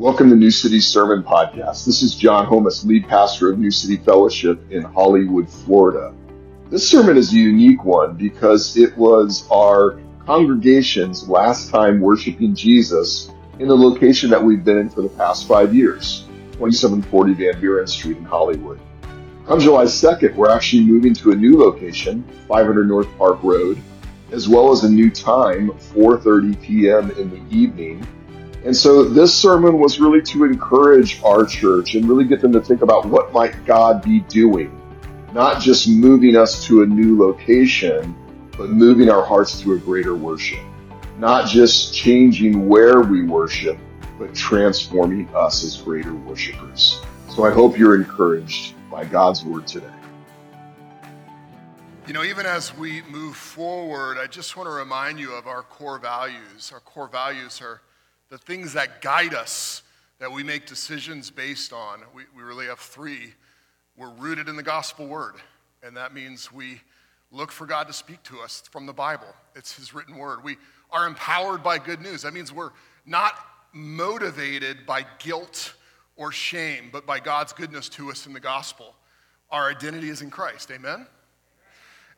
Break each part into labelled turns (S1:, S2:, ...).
S1: Welcome to New City Sermon Podcast. This is John Homus, lead pastor of New City Fellowship in Hollywood, Florida. This sermon is a unique one because it was our congregation's last time worshiping Jesus in the location that we've been in for the past five years, 2740 Van Buren Street in Hollywood. On July 2nd, we're actually moving to a new location, 500 North Park Road, as well as a new time, 4.30 p.m. in the evening and so this sermon was really to encourage our church and really get them to think about what might God be doing, not just moving us to a new location, but moving our hearts to a greater worship, not just changing where we worship, but transforming us as greater worshipers. So I hope you're encouraged by God's word today.
S2: You know, even as we move forward, I just want to remind you of our core values. Our core values are the things that guide us, that we make decisions based on. We, we really have three. We're rooted in the gospel word, and that means we look for God to speak to us from the Bible. It's His written word. We are empowered by good news. That means we're not motivated by guilt or shame, but by God's goodness to us in the gospel. Our identity is in Christ. Amen?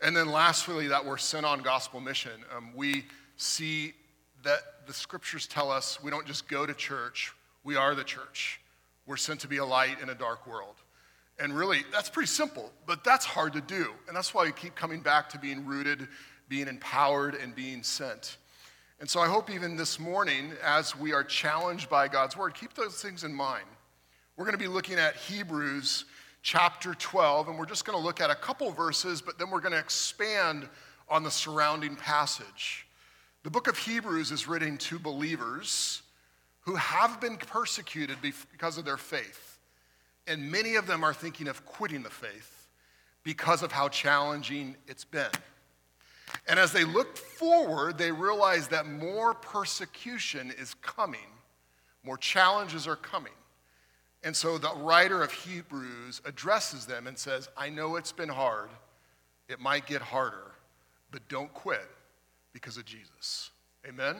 S2: And then lastly, that we're sent on gospel mission. Um, we see that the scriptures tell us we don't just go to church, we are the church. We're sent to be a light in a dark world. And really, that's pretty simple, but that's hard to do. And that's why we keep coming back to being rooted, being empowered, and being sent. And so I hope even this morning, as we are challenged by God's word, keep those things in mind. We're going to be looking at Hebrews chapter 12, and we're just going to look at a couple verses, but then we're going to expand on the surrounding passage. The book of Hebrews is written to believers who have been persecuted because of their faith. And many of them are thinking of quitting the faith because of how challenging it's been. And as they look forward, they realize that more persecution is coming, more challenges are coming. And so the writer of Hebrews addresses them and says, I know it's been hard, it might get harder, but don't quit because of Jesus. Amen?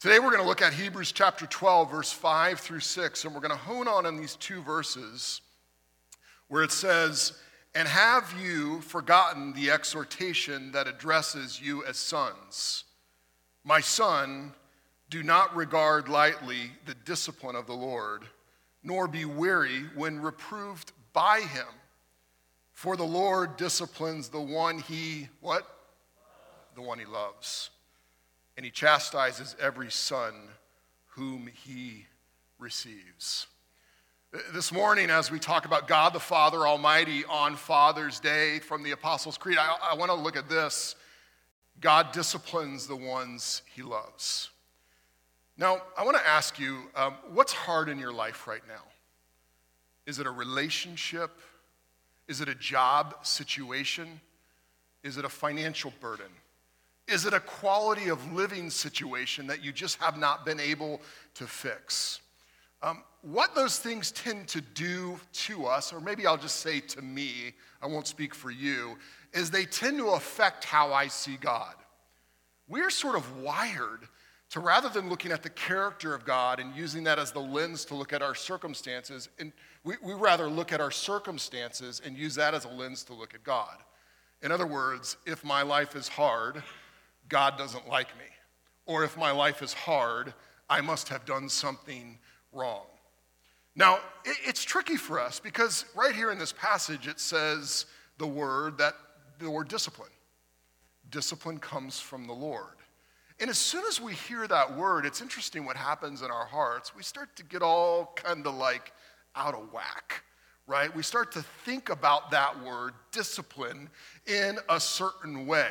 S2: Today we're going to look at Hebrews chapter 12, verse 5 through 6, and we're going to hone on in these two verses where it says, And have you forgotten the exhortation that addresses you as sons? My son, do not regard lightly the discipline of the Lord, nor be weary when reproved by him. For the Lord disciplines the one he, what? The one he loves. And he chastises every son whom he receives. This morning, as we talk about God the Father Almighty on Father's Day from the Apostles' Creed, I, I want to look at this. God disciplines the ones he loves. Now, I want to ask you um, what's hard in your life right now? Is it a relationship? Is it a job situation? Is it a financial burden? Is it a quality of living situation that you just have not been able to fix? Um, what those things tend to do to us, or maybe I'll just say to me, I won't speak for you, is they tend to affect how I see God. We're sort of wired to rather than looking at the character of God and using that as the lens to look at our circumstances, and we, we rather look at our circumstances and use that as a lens to look at God. In other words, if my life is hard, God doesn't like me. Or if my life is hard, I must have done something wrong. Now, it's tricky for us because right here in this passage it says the word that the word discipline. Discipline comes from the Lord. And as soon as we hear that word, it's interesting what happens in our hearts. We start to get all kind of like out of whack, right? We start to think about that word, discipline, in a certain way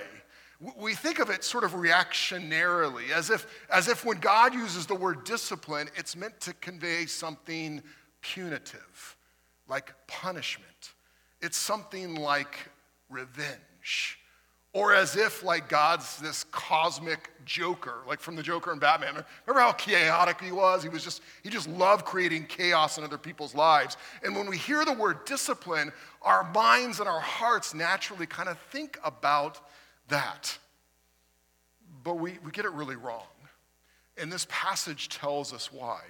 S2: we think of it sort of reactionarily, as if, as if when God uses the word discipline, it's meant to convey something punitive, like punishment. It's something like revenge. Or as if, like, God's this cosmic joker, like from the Joker and Batman. Remember how chaotic he was? He was just, he just loved creating chaos in other people's lives. And when we hear the word discipline, our minds and our hearts naturally kind of think about that. But we, we get it really wrong. And this passage tells us why.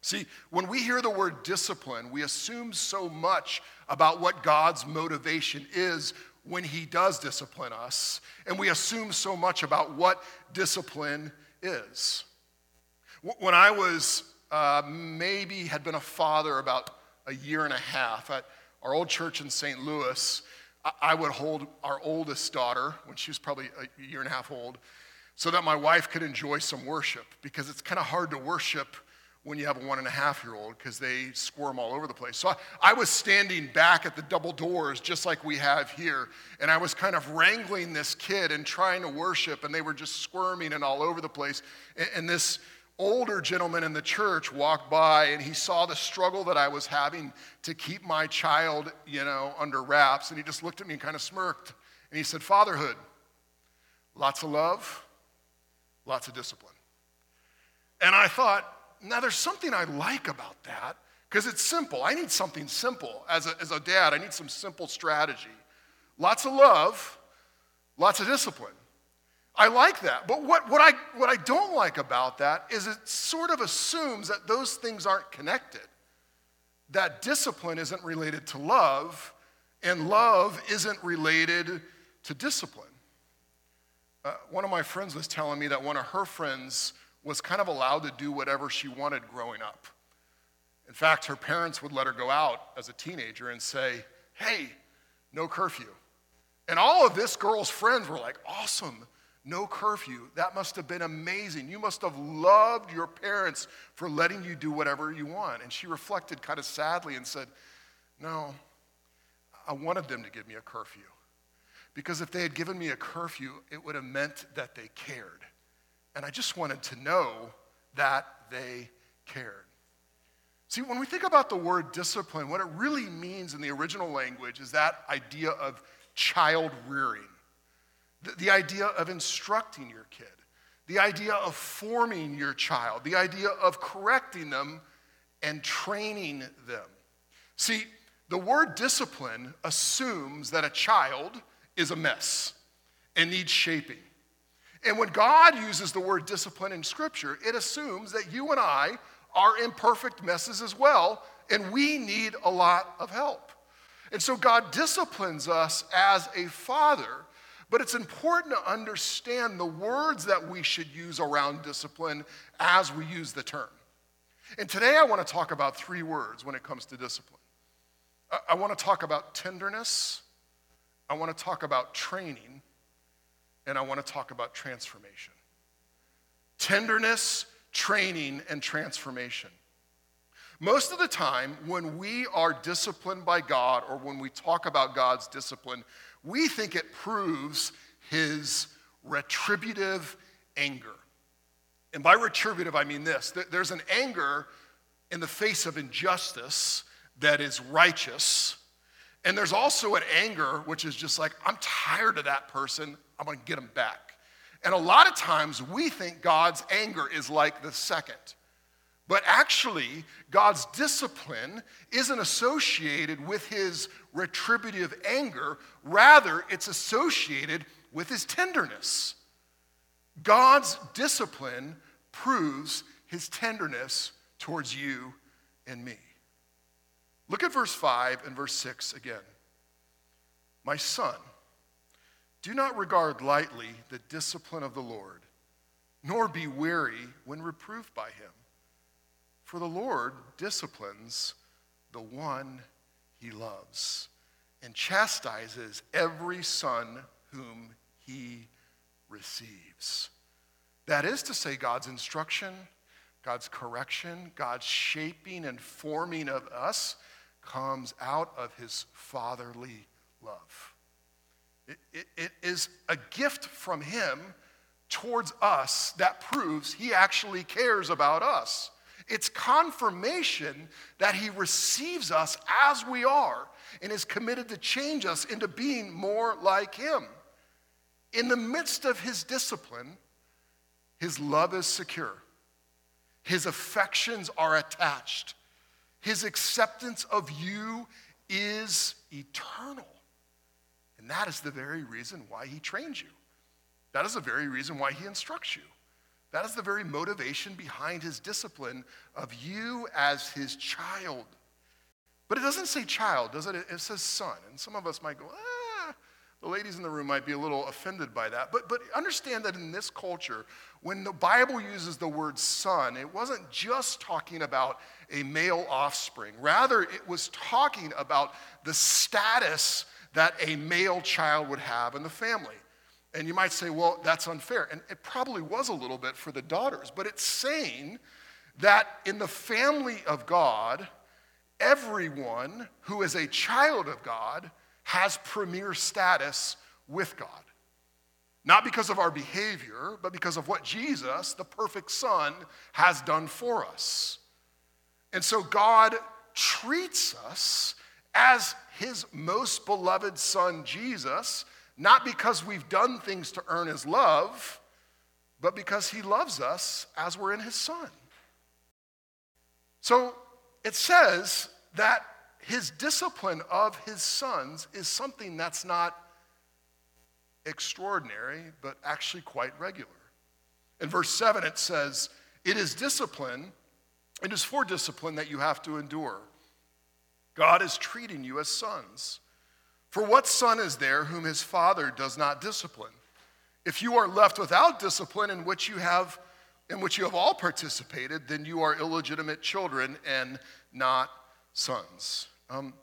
S2: See, when we hear the word discipline, we assume so much about what God's motivation is when He does discipline us, and we assume so much about what discipline is. When I was uh, maybe had been a father about a year and a half at our old church in St. Louis, I would hold our oldest daughter when she was probably a year and a half old so that my wife could enjoy some worship because it's kind of hard to worship when you have a one and a half year old because they squirm all over the place. So I, I, was standing back at the double doors just like we have here, and I was kind of wrangling this kid and trying to worship, and they were just squirming and all over the place. And, and this older gentleman in the church walked by and he saw the struggle that I was having to keep my child, you know, under wraps, and he just looked at me and kind of smirked. And he said, Fatherhood, lots of love, lots of discipline. And I thought, now, there's something I like about that because it's simple. I need something simple. As a, as a dad, I need some simple strategy. Lots of love, lots of discipline. I like that. But what, what, I, what I don't like about that is it sort of assumes that those things aren't connected. That discipline isn't related to love, and love isn't related to discipline. Uh, one of my friends was telling me that one of her friends was kind of allowed to do whatever she wanted growing up. In fact, her parents would let her go out as a teenager and say, Hey, no curfew. And all of this girl's friends were like, Awesome, no curfew. That must have been amazing. You must have loved your parents for letting you do whatever you want. And she reflected kind of sadly and said, No, I wanted them to give me a curfew. Because if they had given me a curfew, it would have meant that they cared. And I just wanted to know that they cared. See, when we think about the word discipline, what it really means in the original language is that idea of child rearing, the, the, idea of instructing your kid, the idea of forming your child, the idea of correcting them and training them. See, the word discipline assumes that a child is a mess and needs shaping. And when God uses the word discipline in Scripture, it assumes that you and I are imperfect messes as well, and we need a lot of help. And so God disciplines us as a father, but it's important to understand the words that we should use around discipline as we use the term. And today I want to talk about three words when it comes to discipline. I want to talk about tenderness, I want to talk about training, and I want to talk about transformation tenderness, training, and transformation. Most of the time, when we are disciplined by God or when we talk about God's discipline, we think it proves his retributive anger. And by retributive, I mean this there's an anger in the face of injustice that is righteous. And there's also an anger, which is just like, I'm tired of that person. I'm going to get them back. And a lot of times we think God's anger is like the second. But actually, God's discipline isn't associated with his retributive anger. Rather, it's associated with his tenderness. God's discipline proves his tenderness towards you and me. Look at verse 5 and verse 6 again. My son, do not regard lightly the discipline of the Lord, nor be weary when reproved by him. For the Lord disciplines the one he loves and chastises every son whom he receives. That is to say, God's instruction, God's correction, God's shaping and forming of us comes out of his fatherly love. It, it, it is a gift from Him towards us that proves He actually cares about us. It's confirmation that He receives us as we are and is committed to change us into being more like Him. In the midst of His discipline, His love is secure, His affections are attached, His acceptance of you is eternal. And that is the very reason why he trains you. That is the very reason why he instructs you. That is the very motivation behind his discipline of you as his child. But it doesn't say child, does it? It says son. And some of us might go, ah, the ladies in the room might be a little offended by that. But, but understand that in this culture, when the Bible uses the word son, it wasn't just talking about a male offspring. Rather, it was talking about the status that a male child would have in the family. And you might say, well, that's unfair. And it probably was a little bit for the daughters, but it's saying that in the family of God, everyone who is a child of God has premier status with God. Not because of our behavior, but because of what Jesus, the perfect Son, has done for us. And so God treats us as his most beloved Son, Jesus, not because we've done things to earn his love, but because he loves us as we're in his son. So it says that his discipline of his sons is something that's not extraordinary, but actually quite regular. In verse 7, it says, It is discipline, it is for discipline that you have to endure. God is treating you as sons. For what son is there whom his father does not discipline? If you are left without discipline in which you have in which you have all participated, then you are illegitimate children and not sons. Um,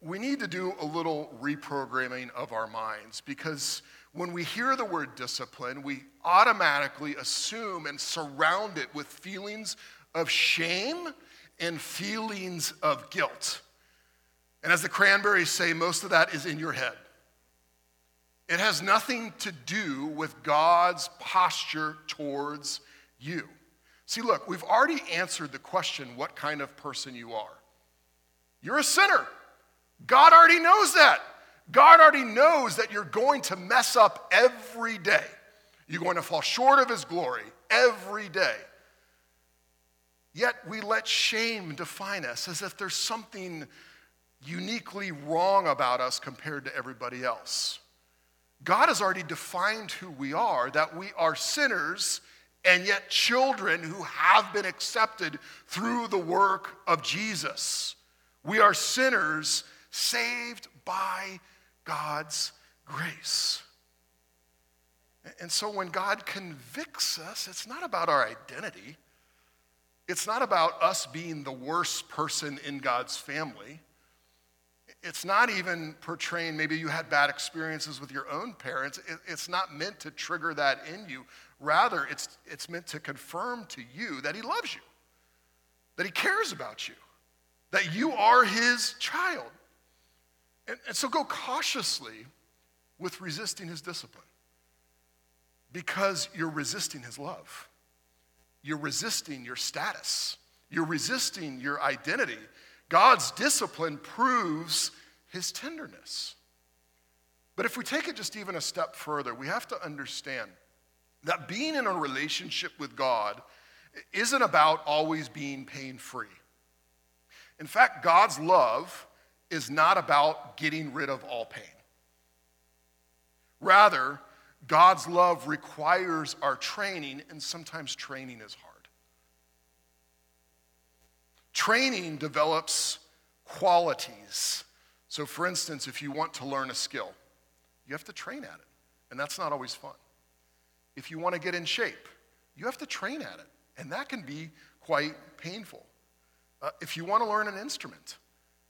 S2: we need to do a little reprogramming of our minds because when we hear the word discipline, we automatically assume and surround it with feelings of shame and feelings of guilt. And as the cranberries say, most of that is in your head. It has nothing to do with God's posture towards you. See, look, we've already answered the question what kind of person you are. You're a sinner. God already knows that. God already knows that you're going to mess up every day. You're going to fall short of His glory every day. Yet we let shame define us as if there's something uniquely wrong about us compared to everybody else. God has already defined who we are, that we are sinners and yet children who have been accepted through the work of Jesus. We are sinners saved by God's grace. And so when God convicts us, it's not about our identity. It's not about us being the worst person in God's family it's not even portraying maybe you had bad experiences with your own parents. It, it's not meant to trigger that in you. Rather, it's, it's meant to confirm to you that He loves you, that He cares about you, that you are His child. And, and so go cautiously with resisting His discipline because you're resisting His love. You're resisting your status. You're resisting your identity. God's discipline proves his tenderness. But if we take it just even a step further, we have to understand that being in a relationship with God isn't about always being pain free. In fact, God's love is not about getting rid of all pain. Rather, God's love requires our training, and sometimes training is hard. Training develops qualities. So, for instance, if you want to learn a skill, you have to train at it, and that's not always fun. If you want to get in shape, you have to train at it, and that can be quite painful. Uh, if you want to learn an instrument,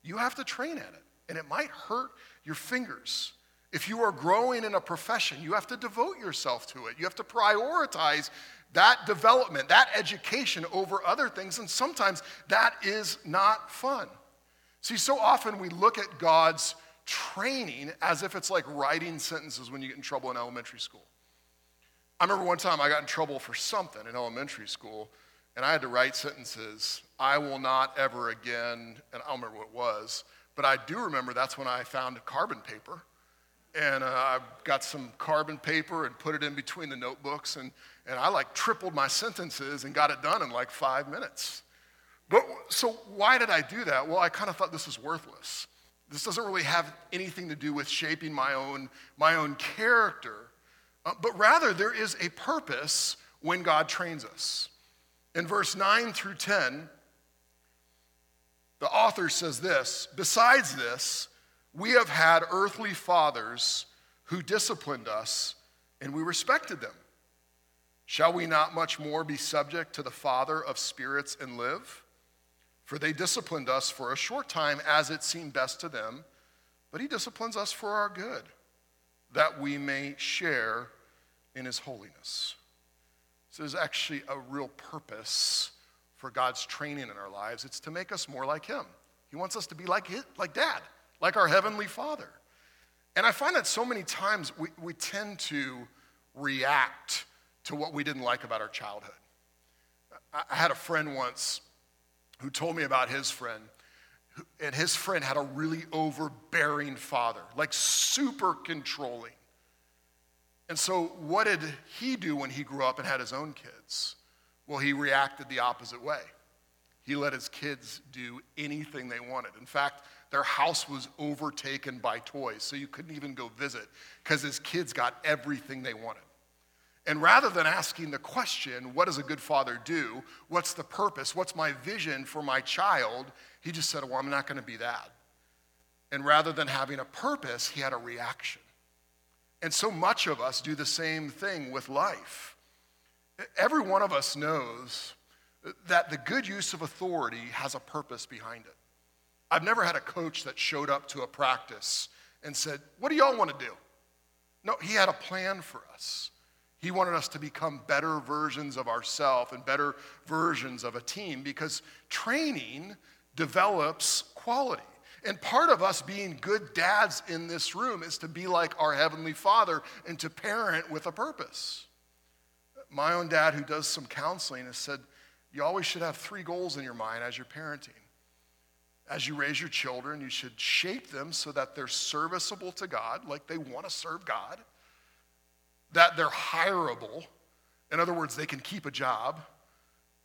S2: you have to train at it, and it might hurt your fingers. If you are growing in a profession, you have to devote yourself to it. You have to prioritize that development, that education over other things, and sometimes that is not fun. See, so often we look at God's training as if it's like writing sentences when you get in trouble in elementary school. I remember one time I got in trouble for something in elementary school, and I had to write sentences, I will not ever again, and I don't remember what it was, but I do remember that's when I found carbon paper. And uh, I got some carbon paper and put it in between the notebooks, and and I like tripled my sentences and got it done in like five minutes. But so why did I do that? Well, I kind of thought this was worthless. This doesn't really have anything to do with shaping my own, my own character, uh, but rather there is a purpose when God trains us. In verse 9 through 10, the author says this Besides this, we have had earthly fathers who disciplined us, and we respected them. Shall we not much more be subject to the Father of spirits and live? For they disciplined us for a short time as it seemed best to them, but he disciplines us for our good, that we may share in his holiness. So there's actually a real purpose for God's training in our lives. It's to make us more like him. He wants us to be like, his, like dad, like our heavenly father. And I find that so many times we, we tend to react to what we didn't like about our childhood. I had a friend once who told me about his friend, and his friend had a really overbearing father, like super controlling. And so, what did he do when he grew up and had his own kids? Well, he reacted the opposite way. He let his kids do anything they wanted. In fact, their house was overtaken by toys, so you couldn't even go visit because his kids got everything they wanted. And rather than asking the question, what does a good father do? What's the purpose? What's my vision for my child? He just said, well, I'm not going to be that. And rather than having a purpose, he had a reaction. And so much of us do the same thing with life. Every one of us knows that the good use of authority has a purpose behind it. I've never had a coach that showed up to a practice and said, What do y'all want to do? No, he had a plan for us. He wanted us to become better versions of ourselves and better versions of a team because training develops quality. And part of us being good dads in this room is to be like our Heavenly Father and to parent with a purpose. My own dad, who does some counseling, has said, You always should have three goals in your mind as you're parenting. As you raise your children, you should shape them so that they're serviceable to God, like they want to serve God that they're hireable. In other words, they can keep a job,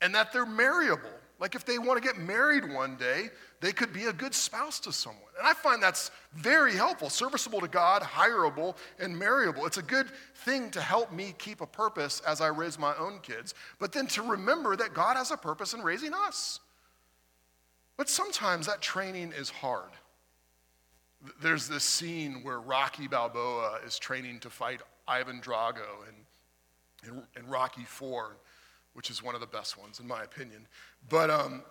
S2: and that they're marryable. Like if they want to get married one day, they could be a good spouse to someone. And I find that's very helpful, serviceable to God, hireable, and marryable. It's a good thing to help me keep a purpose as I raise my own kids, but then to remember that God has a purpose in raising us. But sometimes that training is hard. There's this scene where Rocky Balboa is training to fight Ivan Drago in, in, in Rocky Four, which is one of the best ones in my opinion. But um,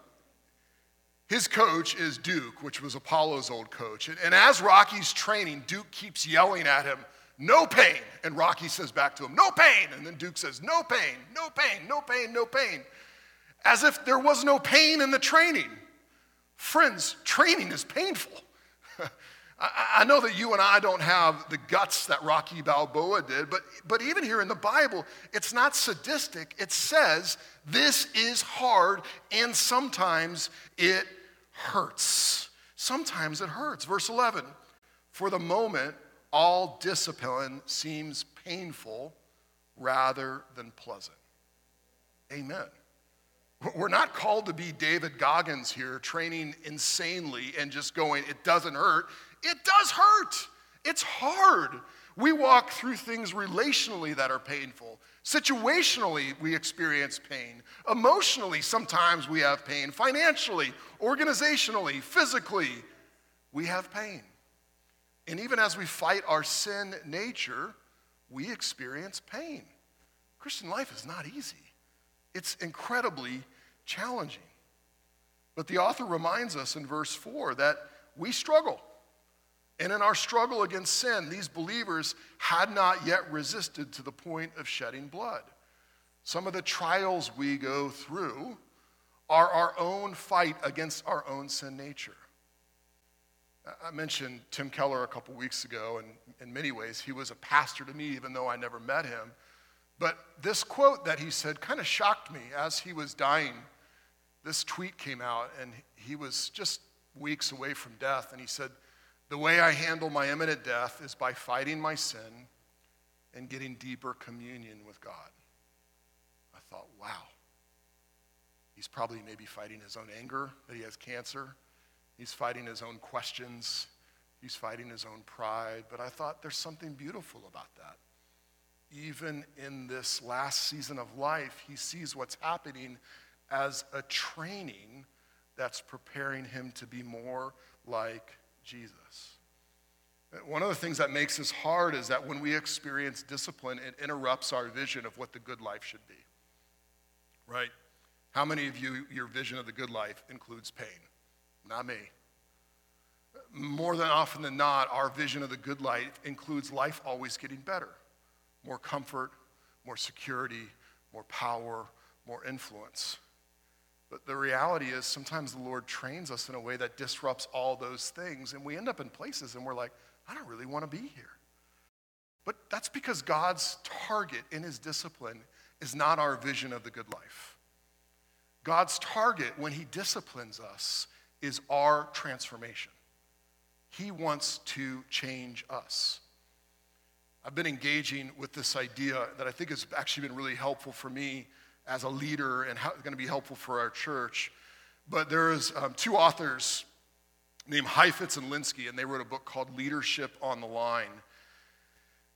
S2: his coach is Duke, which was Apollo's old coach. And, and as Rocky's training, Duke keeps yelling at him, no pain. And Rocky says back to him, no pain. And then Duke says, no pain, no pain, no pain, no pain. As if there was no pain in the training. Friends, training is painful. I, know that you and I don't have the guts that Rocky Balboa did, but, but even here in the Bible, it's not sadistic. It says this is hard and sometimes it hurts. Sometimes it hurts. Verse 11 For the moment, all discipline seems painful rather than pleasant. Amen. We're not called to be David Goggins here, training insanely and just going, it doesn't hurt. It does hurt. It's hard. We walk through things relationally that are painful. Situationally, we experience pain. Emotionally, sometimes we have pain. Financially, organizationally, physically, we have pain. And even as we fight our sin nature, we experience pain. Christian life is not easy, it's incredibly challenging. But the author reminds us in verse 4 that we struggle. And in our struggle against sin, these believers had not yet resisted to the point of shedding blood. Some of the trials we go through are our own fight against our own sin nature. I mentioned Tim Keller a couple weeks ago, and in many ways, he was a pastor to me, even though I never met him. But this quote that he said kind of shocked me as he was dying. This tweet came out, and he was just weeks away from death, and he said, the way I handle my imminent death is by fighting my sin and getting deeper communion with God. I thought, wow. He's probably maybe fighting his own anger that he has cancer. He's fighting his own questions. He's fighting his own pride. But I thought there's something beautiful about that. even in this last season of life, he sees what's happening as a training that's preparing him to be more like Jesus. One of the things that makes this hard is that when we experience discipline, it interrupts our vision of what the good life should be. Right? How many of you, your vision of the good life includes pain? Not me. More than often than not, our vision of the good life includes life always getting better more comfort, more security, more power, more influence. But the reality is, sometimes the Lord trains us in a way that disrupts all those things, and we end up in places and we're like, I don't really want to be here. But that's because God's target in his discipline is not our vision of the good life. God's target when he disciplines us is our transformation. He wants to change us. I've been engaging with this idea that I think has actually been really helpful for me as a leader and how it's going to be helpful for our church. But there's um, two authors named Heifetz and Linsky, and they wrote a book called Leadership on the Line.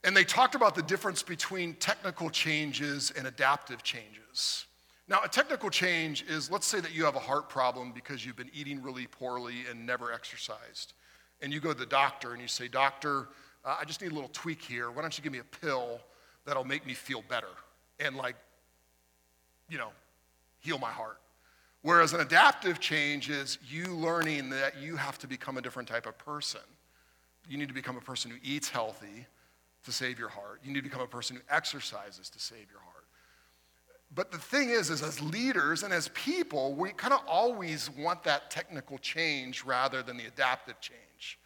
S2: And they talked about the difference between technical changes and adaptive changes. Now, a technical change is let's say that you have a heart problem because you've been eating really poorly and never exercised. And you go to the doctor and you say, Doctor, uh, I just need a little tweak here. Why don't you give me a pill that'll make me feel better and, like, you know, heal my heart? Whereas an adaptive change is you learning that you have to become a different type of person. You need to become a person who eats healthy to save your heart. You need to become a person who exercises to save your heart. But the thing is, is as leaders and as people, we kind of always want that technical change rather than the adaptive change.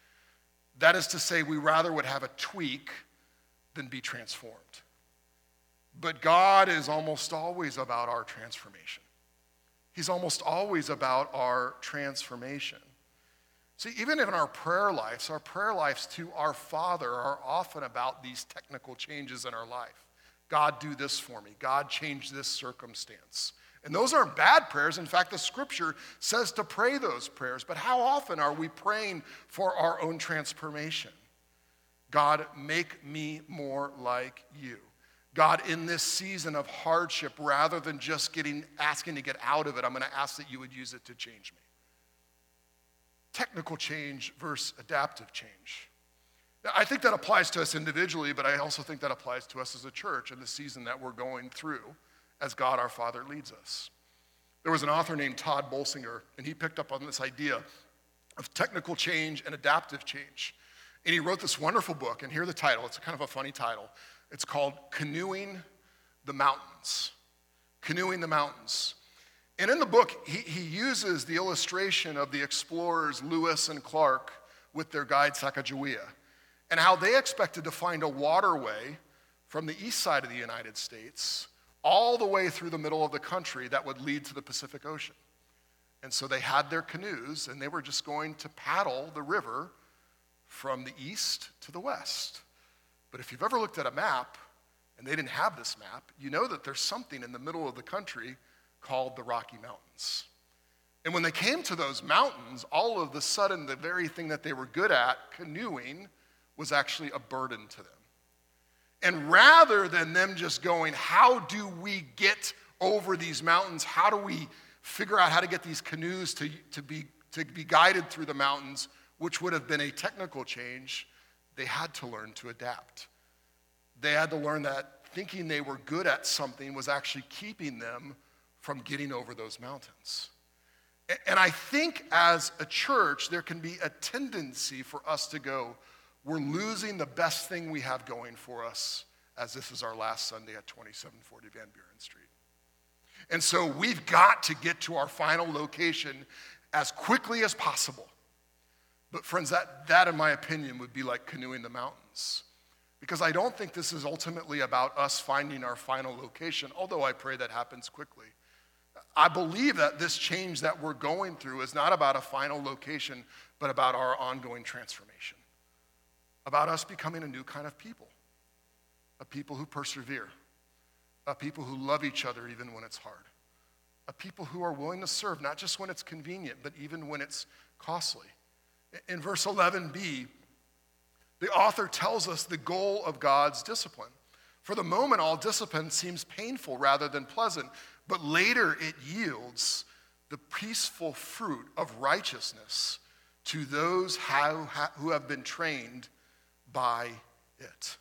S2: That is to say, we rather would have a tweak than be transformed. But God is almost always about our transformation. He's almost always about our transformation. See, even in our prayer lives, our prayer lives to our Father are often about these technical changes in our life. God, do this for me. God, change this circumstance. And those aren't bad prayers. In fact, the scripture says to pray those prayers. But how often are we praying for our own transformation? God, make me more like you. God, in this season of hardship, rather than just getting asking to get out of it, I'm going to ask that you would use it to change me. Technical change versus adaptive change. I think that applies to us individually, but I also think that applies to us as a church in the season that we're going through as God our Father leads us. There was an author named Tod Bolsinger, and he picked up on this idea of technical change and adaptive change. And he wrote this wonderful book, and here the title. It's kind of a funny title. It's called Canoeing the Mountains. Canoeing the Mountains. And in the book, he, he uses the illustration of the explorers Lewis and Clark with their guide Sacagawea and how they expected to find a waterway from the east side of the United States all the way through the middle of the country that would lead to the Pacific Ocean. And so they had their canoes and they were just going to paddle the river from the east to the west. But if you've ever looked at a map and they didn't have this map, you know that there's something in the middle of the country called the Rocky Mountains. And when they came to those mountains, all of the sudden, the very thing that they were good at, canoeing, was actually a burden to them. And rather than them just going, How do we get over these mountains? How do we figure out how to get these canoes to, to, be, to be guided through the mountains, which would have been a technical change? They had to learn to adapt. They had to learn that thinking they were good at something was actually keeping them from getting over those mountains. And I think as a church, there can be a tendency for us to go, we're losing the best thing we have going for us as this is our last Sunday at 2740 Van Buren Street. And so we've got to get to our final location as quickly as possible. But, friends, that, that, in my opinion, would be like canoeing the mountains. Because I don't think this is ultimately about us finding our final location, although I pray that happens quickly. I believe that this change that we're going through is not about a final location, but about our ongoing transformation about us becoming a new kind of people a people who persevere, a people who love each other even when it's hard, a people who are willing to serve, not just when it's convenient, but even when it's costly. In verse 11b, the author tells us the goal of God's discipline. For the moment, all discipline seems painful rather than pleasant, but later it yields the peaceful fruit of righteousness to those who have been trained by it.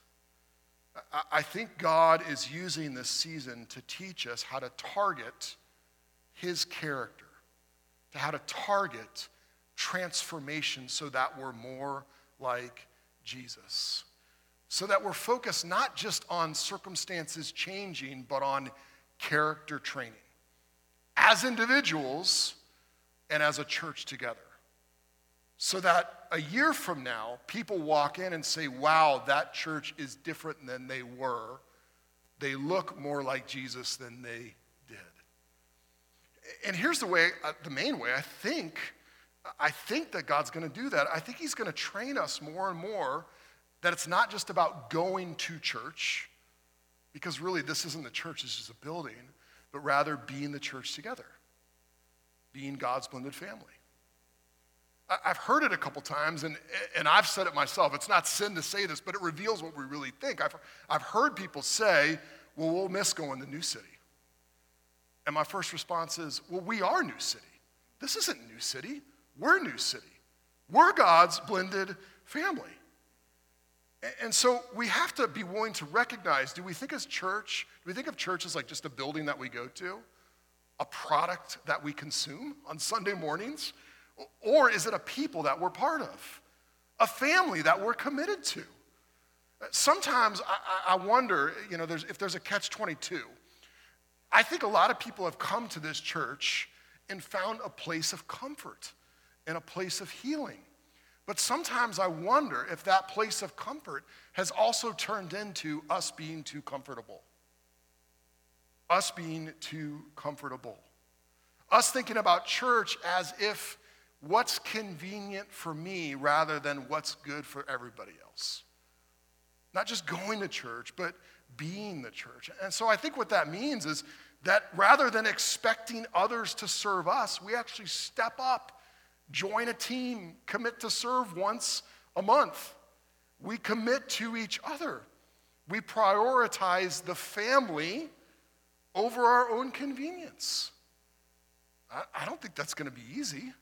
S2: I think God is using this season to teach us how to target his character, to how to target transformation so that we're more like Jesus. So that we're focused not just on circumstances changing, but on character training as individuals and as a church together. So that a year from now, people walk in and say, wow, that church is different than they were. They look more like Jesus than they did. And here's the way, uh, the main way, I think, I think that God's going to do that. I think He's going to train us more and more that it's not just about going to church, because really this isn't the church, this is a building, but rather being the church together, being God's blended family. I've heard it a couple times, and, and I've said it myself. It's not sin to say this, but it reveals what we really think. I've, I've heard people say, well, we'll miss going to New City. And my first response is, well, we are New City. This isn't New City. We're New City. We're God's blended family. And so we have to be willing to recognize do we think as church, do we think of church as like just a building that we go to, a product that we consume on Sunday mornings? Or is it a people that we're part of? A family that we're committed to? Uh, sometimes I, I wonder, you know, there's, if there's a catch 22. I think a lot of people have come to this church and found a place of comfort and a place of healing. But sometimes I wonder if that place of comfort has also turned into us being too comfortable. Us being too comfortable. Us thinking about church as if what's convenient for me rather than what's good for everybody else. Not just going to church, but being the church. And so I think what that means is that rather than expecting others to serve us, we actually step up, join a team, commit to serve once a month. We commit to each other. We prioritize the family over our own convenience. I, I don't think that's going to be easy.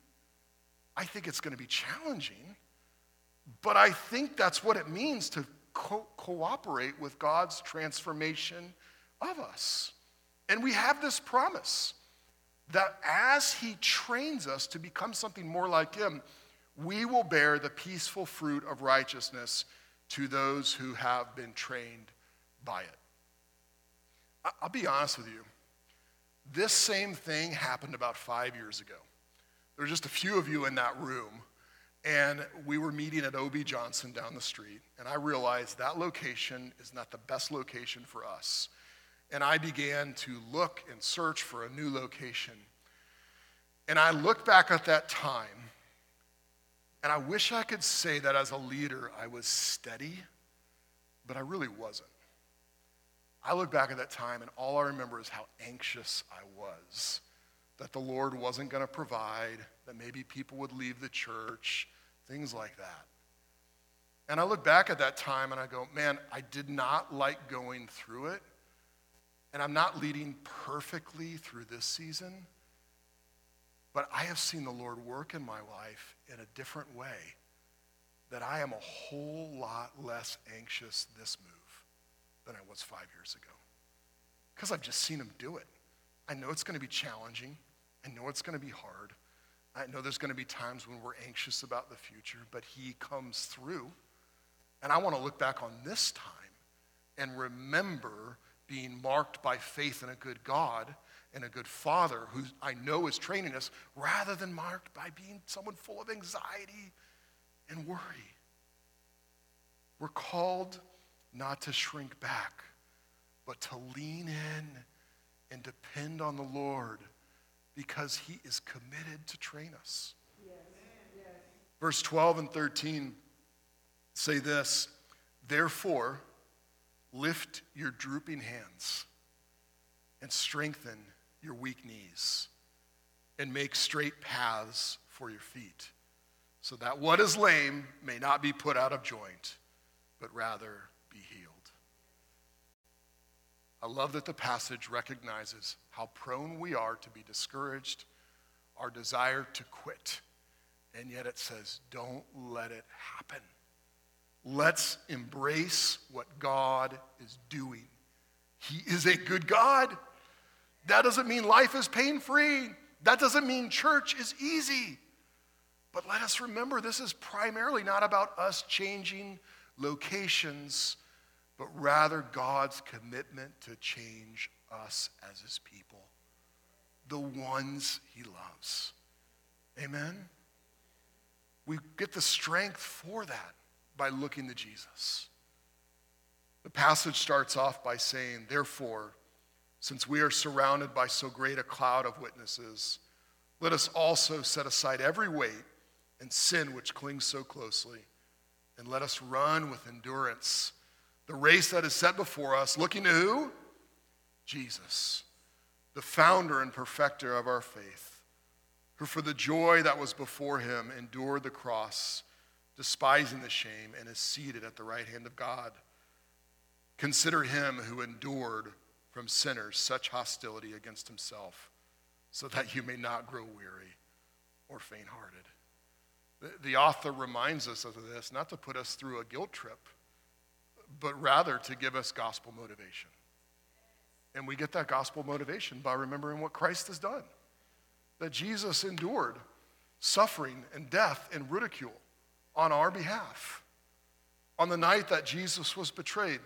S2: I think it's going to be challenging, but I think that's what it means to co- cooperate with God's transformation of us. And we have this promise that as He trains us to become something more like Him, we will bear the peaceful fruit of righteousness to those who have been trained by it. I'll be honest with you. This same thing happened about five years ago. There were just a few of you in that room, and we were meeting at OB Johnson down the street, and I realized that location is not the best location for us. And I began to look and search for a new location. And I look back at that time, and I wish I could say that as a leader I was steady, but I really wasn't. I look back at that time, and all I remember is how anxious I was that the Lord wasn't going to provide, that maybe people would leave the church, things like that. And I look back at that time and I go, man, I did not like going through it. And I'm not leading perfectly through this season, but I have seen the Lord work in my life in a different way that I am a whole lot less anxious this move than I was five years ago. Because I've just seen him do it. I know it's going to be challenging. I know it's going to be hard. I know there's going to be times when we're anxious about the future, but He comes through. And I want to look back on this time and remember being marked by faith in a good God and a good Father who I know is training us rather than marked by being someone full of anxiety and worry. We're called not to shrink back, but to lean in and depend on the Lord because he is committed to train us. Verse 12 and 13 say this Therefore, lift your drooping hands and strengthen your weak knees and make straight paths for your feet, so that what is lame may not be put out of joint, but rather be healed. I love that the passage recognizes how prone we are to be discouraged, our desire to quit. And yet it says, don't let it happen. Let's embrace what God is doing. He is a good God. That doesn't mean life is pain free. That doesn't mean church is easy. But let us remember this is primarily not about us changing locations, but rather God's commitment to change us as his people, the ones he loves. Amen? We get the strength for that by looking to Jesus. The passage starts off by saying, Therefore, since we are surrounded by so great a cloud of witnesses, let us also set aside every weight and sin which clings so closely, and let us run with endurance the race that is set before us, looking to who? Jesus, the founder and perfecter of our faith, who for the joy that was before him endured the cross, despising the shame, and is seated at the right hand of God. Consider him who endured from sinners such hostility against himself, so that you may not grow weary or faint hearted. The, author reminds us of this, not to put us through a guilt trip, but rather to give us gospel motivation. And we get that gospel motivation by remembering what Christ has done. That Jesus endured suffering and death and ridicule on our behalf. On the night that Jesus was betrayed,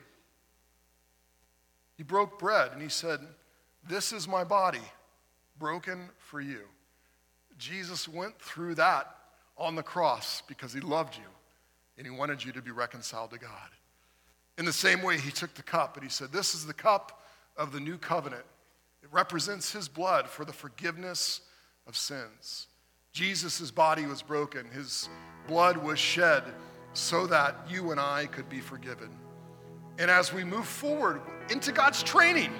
S2: he broke bread and he said, This is my body broken for you. Jesus went through that on the cross because he loved you and he wanted you to be reconciled to God. In the same way, he took the cup and he said, This is the cup of the new covenant. It represents his blood for the forgiveness of sins. Jesus' body was broken, his blood was shed so that you and I could be forgiven. And as we move forward into God's training,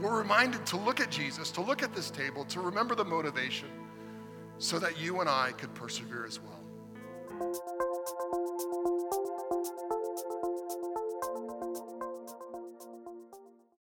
S2: we're reminded to look at Jesus, to look at this table, to remember the motivation, so that you and I could persevere as well.